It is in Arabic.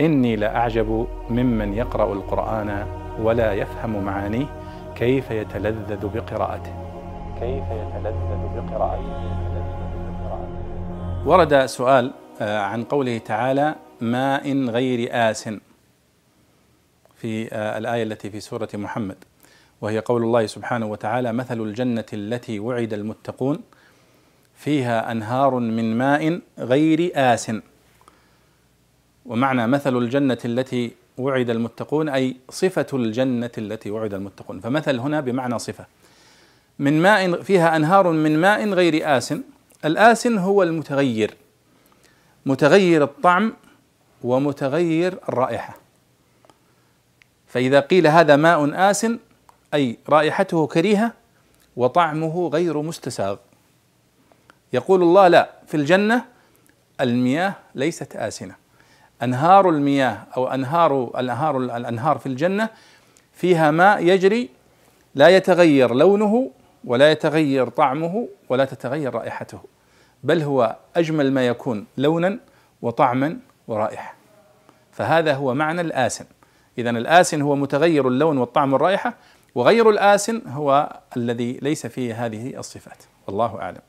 إني لأعجب ممن يقرأ القرآن ولا يفهم معانيه كيف يتلذذ بقراءته. كيف يتلذذ بقراءته. ورد سؤال آه، عن قوله تعالى ماء غير آس. في آه، الآية التي في سورة محمد. وهي قول الله سبحانه وتعالى مثل الجنة التي وعد المتقون فيها أنهار من ماء غير آس. ومعنى مثل الجنة التي وعد المتقون أي صفة الجنة التي وعد المتقون. فمثل هنا بمعنى صفة. من ماء فيها أنهار من ماء غير آس الآسن هو المتغير. متغير الطعم ومتغير الرائحة. فإذا قيل هذا ماء آس أي رائحته كريهة وطعمه غير مستساغ. يقول الله لا في الجنة المياه ليست آسنة. أنهار المياه أو أنهار الأنهار الأنهار في الجنة فيها ماء يجري لا يتغير لونه ولا يتغير طعمه ولا تتغير رائحته بل هو أجمل ما يكون لونا وطعما ورائحة. فهذا هو معنى الآسن. إذا الآسن هو متغير اللون والطعم والرائحة وغير الآسن هو الذي ليس فيه هذه الصفات. والله أعلم.